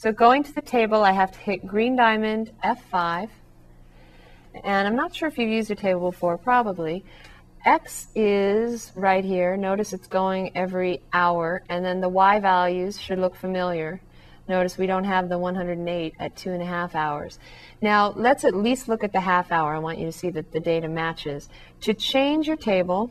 So going to the table, I have to hit green diamond F5. And I'm not sure if you've used a table before, probably. X is right here. Notice it's going every hour. And then the Y values should look familiar. Notice we don't have the 108 at two and a half hours. Now, let's at least look at the half hour. I want you to see that the data matches. To change your table,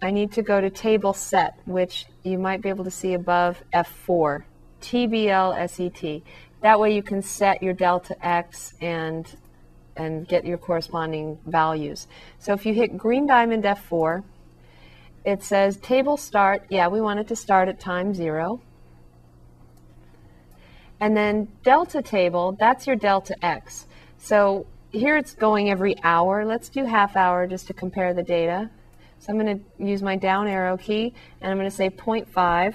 I need to go to table set, which you might be able to see above F4, TBL That way you can set your delta X and and get your corresponding values. So if you hit green diamond F4, it says table start. Yeah, we want it to start at time zero. And then delta table, that's your delta X. So here it's going every hour. Let's do half hour just to compare the data. So I'm going to use my down arrow key and I'm going to say 0.5.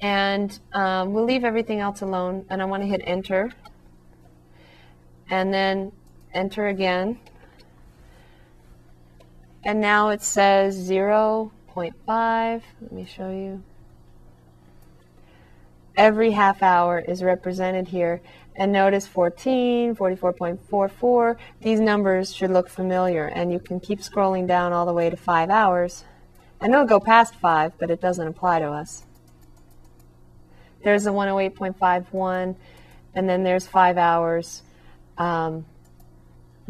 And um, we'll leave everything else alone and I want to hit enter. And then enter again. And now it says 0 0.5. Let me show you every half hour is represented here. And notice 14, 44.44, these numbers should look familiar. And you can keep scrolling down all the way to five hours. And it'll go past five, but it doesn't apply to us. There's a 108.51, and then there's five hours. Um,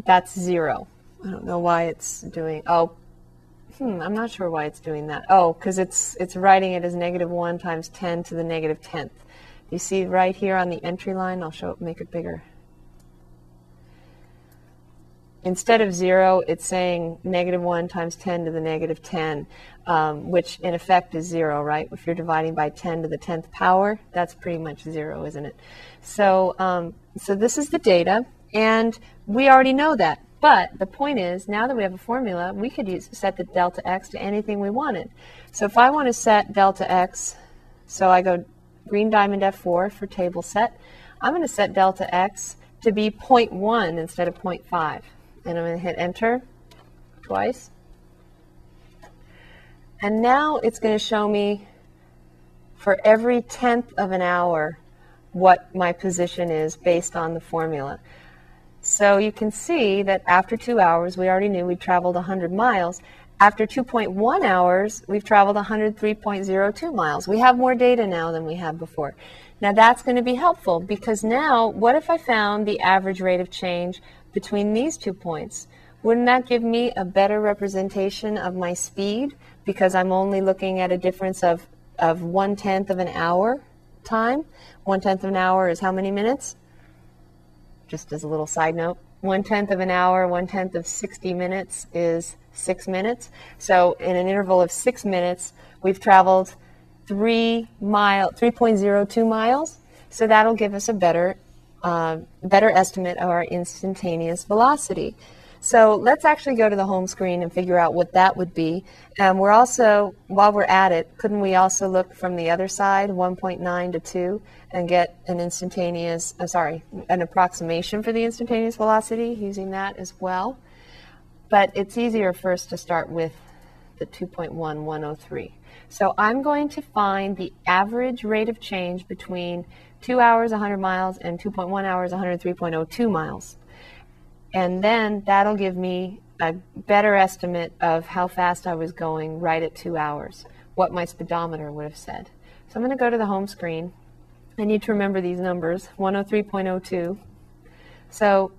that's zero. I don't know why it's doing, oh, Hmm, I'm not sure why it's doing that. Oh, because it's it's writing it as negative 1 times 10 to the negative 10th. You see right here on the entry line, I'll show it, make it bigger. Instead of 0, it's saying negative 1 times 10 to the negative 10, um, which in effect is 0, right? If you're dividing by 10 to the 10th power, that's pretty much 0, isn't it? So, um, so this is the data, and we already know that. But the point is, now that we have a formula, we could use, set the delta x to anything we wanted. So if I want to set delta x, so I go green diamond F4 for table set, I'm going to set delta x to be 0.1 instead of 0.5. And I'm going to hit enter twice. And now it's going to show me for every tenth of an hour what my position is based on the formula. So you can see that after two hours, we already knew we'd traveled 100 miles. After 2.1 hours, we've traveled 103.02 miles. We have more data now than we had before. Now that's going to be helpful because now, what if I found the average rate of change between these two points? Wouldn't that give me a better representation of my speed because I'm only looking at a difference of, of one tenth of an hour time? One tenth of an hour is how many minutes? just as a little side note, one tenth of an hour, one tenth of 60 minutes is six minutes. So in an interval of six minutes, we've traveled three mile, 3.02 miles. So that'll give us a better, uh, better estimate of our instantaneous velocity. So let's actually go to the home screen and figure out what that would be. And we're also, while we're at it, couldn't we also look from the other side, 1.9 to 2, and get an instantaneous, uh, sorry, an approximation for the instantaneous velocity using that as well? But it's easier first to start with the 2.1103. So I'm going to find the average rate of change between 2 hours 100 miles and 2.1 hours 103.02 miles. And then that'll give me a better estimate of how fast I was going right at two hours, what my speedometer would have said. So I'm going to go to the home screen. I need to remember these numbers 103.02. So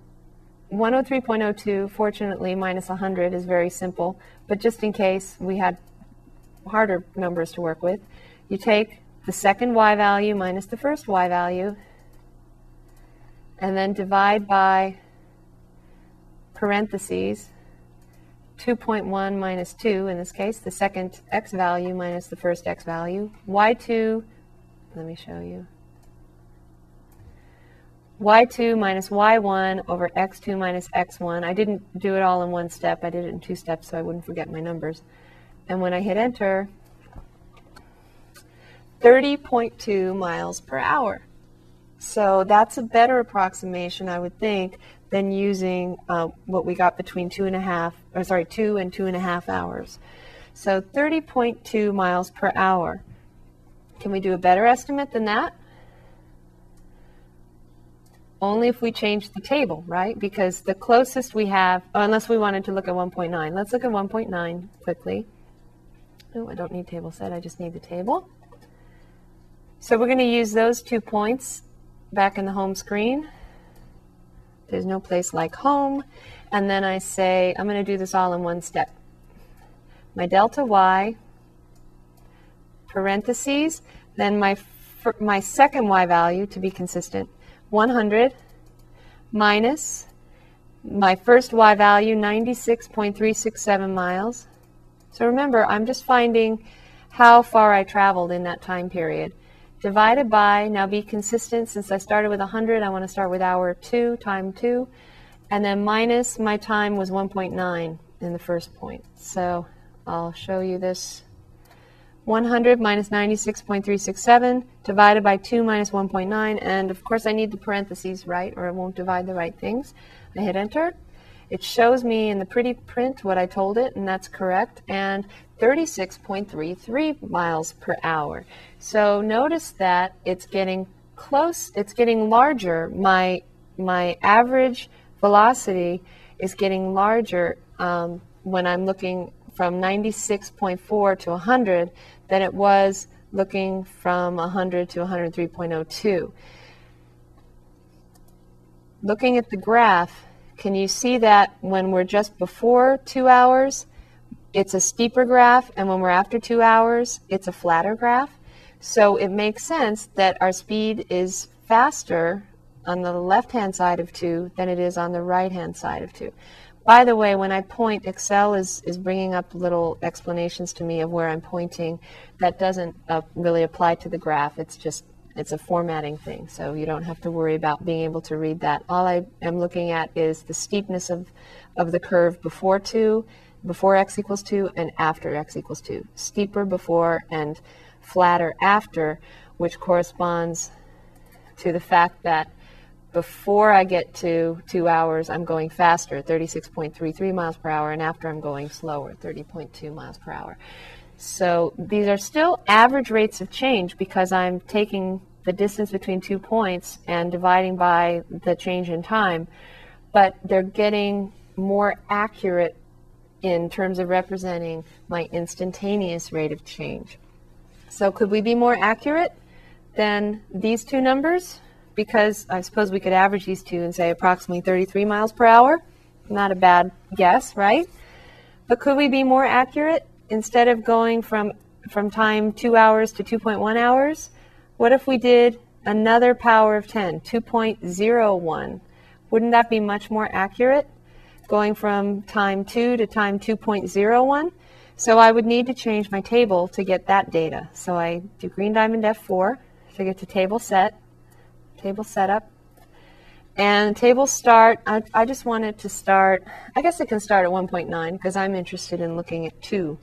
103.02, fortunately, minus 100 is very simple, but just in case we had harder numbers to work with, you take the second y value minus the first y value, and then divide by parentheses 2.1 minus 2, in this case, the second x value minus the first x value. y2, let me show you. y2 minus y1 over x2 minus x1. I didn't do it all in one step. I did it in two steps so I wouldn't forget my numbers. And when I hit enter, 30.2 miles per hour. So that's a better approximation, I would think, than using uh, what we got between two and a half, or sorry, two and two and a half hours. So 30.2 miles per hour. Can we do a better estimate than that? only if we change the table, right? Because the closest we have, unless we wanted to look at 1.9. Let's look at 1.9 quickly. No, I don't need table set, I just need the table. So we're going to use those two points back in the home screen. There's no place like home. And then I say, I'm going to do this all in one step. My delta y, parentheses, then my, my second y value to be consistent, 100 minus my first y value, 96.367 miles. So remember, I'm just finding how far I traveled in that time period. Divided by, now be consistent, since I started with 100, I want to start with hour 2, time 2, and then minus my time was 1.9 in the first point. So I'll show you this 100 minus 96.367 divided by 2 minus 1.9 and of course I need the parentheses right or it won't divide the right things. I hit enter. It shows me in the pretty print what I told it and that's correct and 36.33 miles per hour. So notice that it's getting close, it's getting larger. My, my average velocity is getting larger um, when I'm looking from 96.4 to 100 than it was looking from 100 to 103.02. Looking at the graph, can you see that when we're just before two hours, it's a steeper graph, and when we're after two hours, it's a flatter graph? So it makes sense that our speed is faster on the left-hand side of 2 than it is on the right-hand side of 2. By the way, when I point, Excel is, is bringing up little explanations to me of where I'm pointing. That doesn't uh, really apply to the graph. It's just, it's a formatting thing. So you don't have to worry about being able to read that. All I am looking at is the steepness of, of the curve before 2, before x equals 2, and after x equals 2. Steeper before and flatter after, which corresponds to the fact that before I get to two hours, I'm going faster, 36.33 miles per hour, and after I'm going slower, 30.2 miles per hour. So these are still average rates of change because I'm taking the distance between two points and dividing by the change in time, but they're getting more accurate in terms of representing my instantaneous rate of change. So could we be more accurate than these two numbers? because I suppose we could average these two and say approximately 33 miles per hour. Not a bad guess, right? But could we be more accurate? Instead of going from, from time 2 hours to 2.1 hours, what if we did another power of 10, 2.01? Wouldn't that be much more accurate? Going from time 2 to time 2.01? So I would need to change my table to get that data. So I do green diamond F4 to get to table set table setup. And table start, I, I just wanted to start, I guess it can start at 1.9 because I'm interested in looking at 2.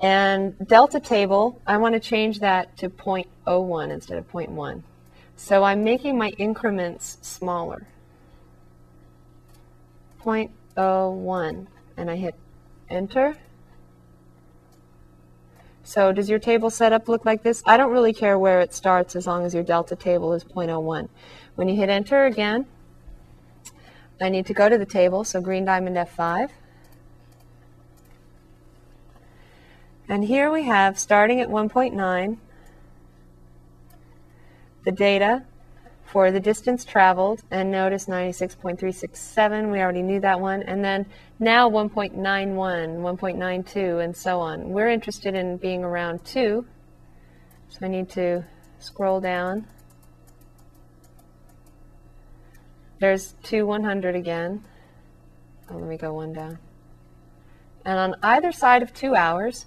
And delta table, I want to change that to 0.01 instead of 0.1. So I'm making my increments smaller. 0.01 and I hit enter. So does your table setup look like this? I don't really care where it starts as long as your delta table is 0.01. When you hit enter again, I need to go to the table, so green diamond F5. And here we have, starting at 1.9, the data for the distance traveled, and notice 96.367, we already knew that one, and then now 1.91, 1.92, and so on. We're interested in being around 2, so I need to scroll down. There's 2 100 again. Oh, let me go one down. And on either side of 2 hours,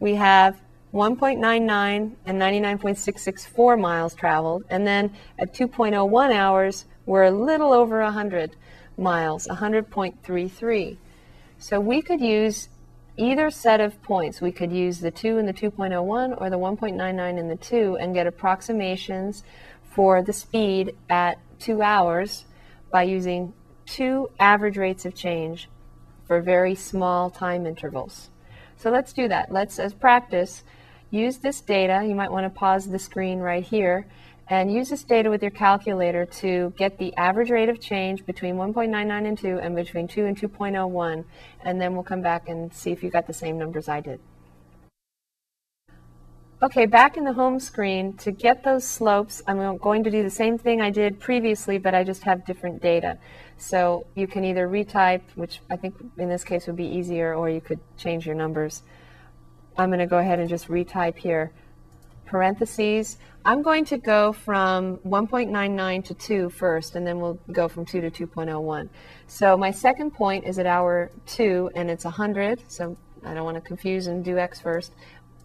we have 1.99 and 99.664 miles traveled. And then at 2.01 hours, we're a little over 100 miles, 100.33. So we could use either set of points. We could use the 2 and the 2.01 or the 1.99 and the 2 and get approximations for the speed at 2 hours by using two average rates of change for very small time intervals. So let's do that. Let's, as practice, use this data. You might want to pause the screen right here and use this data with your calculator to get the average rate of change between 1.99 and 2 and between 2 and 2.01, and then we'll come back and see if you got the same numbers I did. Okay, back in the home screen, to get those slopes, I'm going to do the same thing I did previously, but I just have different data. So you can either retype, which I think in this case would be easier, or you could change your numbers. I'm going to go ahead and just retype here parentheses. I'm going to go from 1.99 to 2 first, and then we'll go from 2 to 2.01. So my second point is at hour 2, and it's 100, so I don't want to confuse and do x first.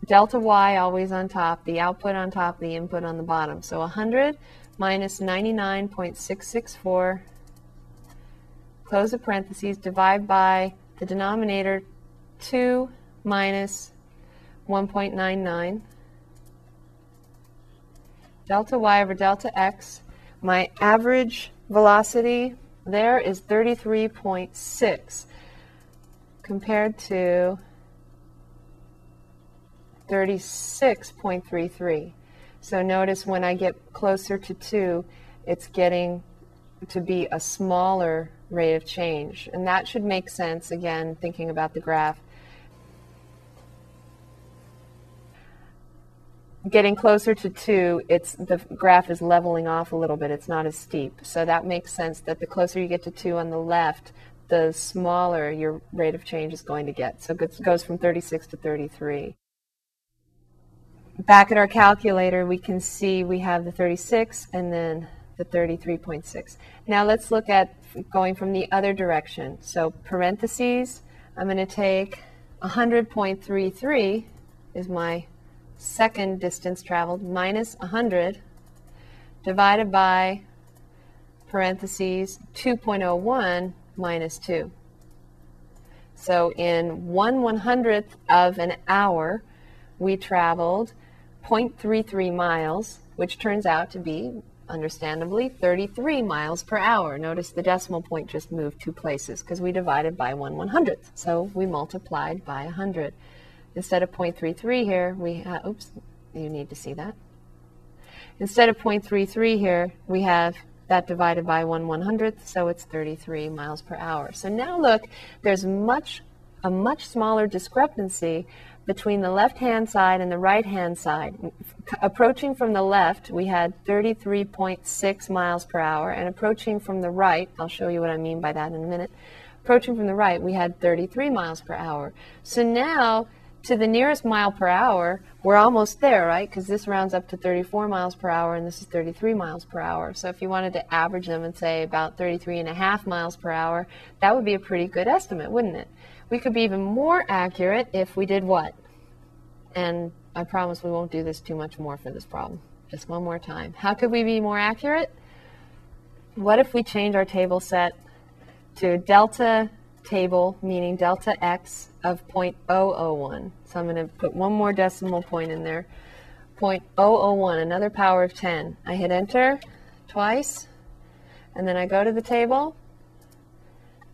Delta y always on top, the output on top, the input on the bottom. So 100 minus 99.664, close the parentheses, divide by the denominator 2 minus 1.99 delta y over delta x. My average velocity there is 33.6 compared to 36.33. So notice when I get closer to 2, it's getting to be a smaller rate of change. And that should make sense, again, thinking about the graph. getting closer to two, it's the graph is leveling off a little bit. It's not as steep. So that makes sense that the closer you get to two on the left, the smaller your rate of change is going to get. So it goes from 36 to 33. Back at our calculator, we can see we have the 36 and then the 33.6. Now let's look at going from the other direction. So parentheses, I'm going to take 100.33 is my second distance traveled minus 100 divided by parentheses 2.01 minus 2. So in 1 100th of an hour, we traveled 0.33 miles, which turns out to be, understandably, 33 miles per hour. Notice the decimal point just moved two places because we divided by 1 100th. So we multiplied by 100. Instead of 0.33 here, we have, oops, you need to see that. Instead of 0.33 here, we have that divided by 1 100th, so it's 33 miles per hour. So now look, there's much a much smaller discrepancy between the left-hand side and the right-hand side. Approaching from the left, we had 33.6 miles per hour, and approaching from the right, I'll show you what I mean by that in a minute, approaching from the right, we had 33 miles per hour. So now to the nearest mile per hour, we're almost there, right? Because this rounds up to 34 miles per hour and this is 33 miles per hour. So if you wanted to average them and say about 33 and a half miles per hour, that would be a pretty good estimate, wouldn't it? We could be even more accurate if we did what? And I promise we won't do this too much more for this problem. Just one more time. How could we be more accurate? What if we change our table set to delta table, meaning delta x of 0.001. So I'm going to put one more decimal point in there. 0.001, another power of 10. I hit enter twice, and then I go to the table,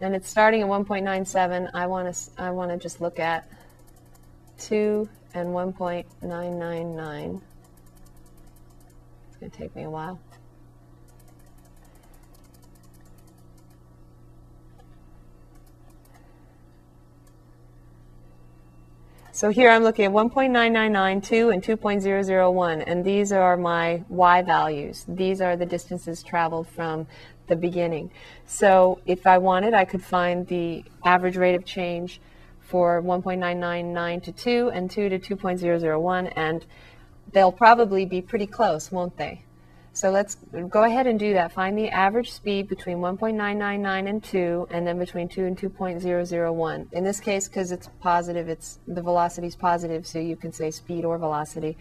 and it's starting at 1.97. I want to I want to just look at 2 and 1.999. It's going to take me a while. So here I'm looking at 1.9992 and 2.001, and these are my y values. These are the distances traveled from the beginning. So if I wanted, I could find the average rate of change for 1.999 to 2 and 2 to 2.001, and they'll probably be pretty close, won't they? So let's go ahead and do that. Find the average speed between 1.999 and 2, and then between 2 and 2.001. In this case, because it's positive, it's the velocity is positive, so you can say speed or velocity.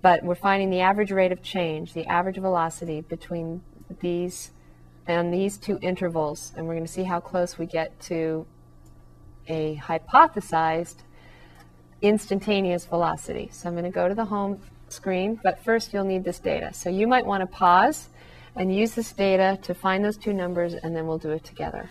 But we're finding the average rate of change, the average velocity between these and these two intervals, and we're going to see how close we get to a hypothesized instantaneous velocity. So I'm going to go to the home screen, but first you'll need this data. So you might want to pause and use this data to find those two numbers, and then we'll do it together.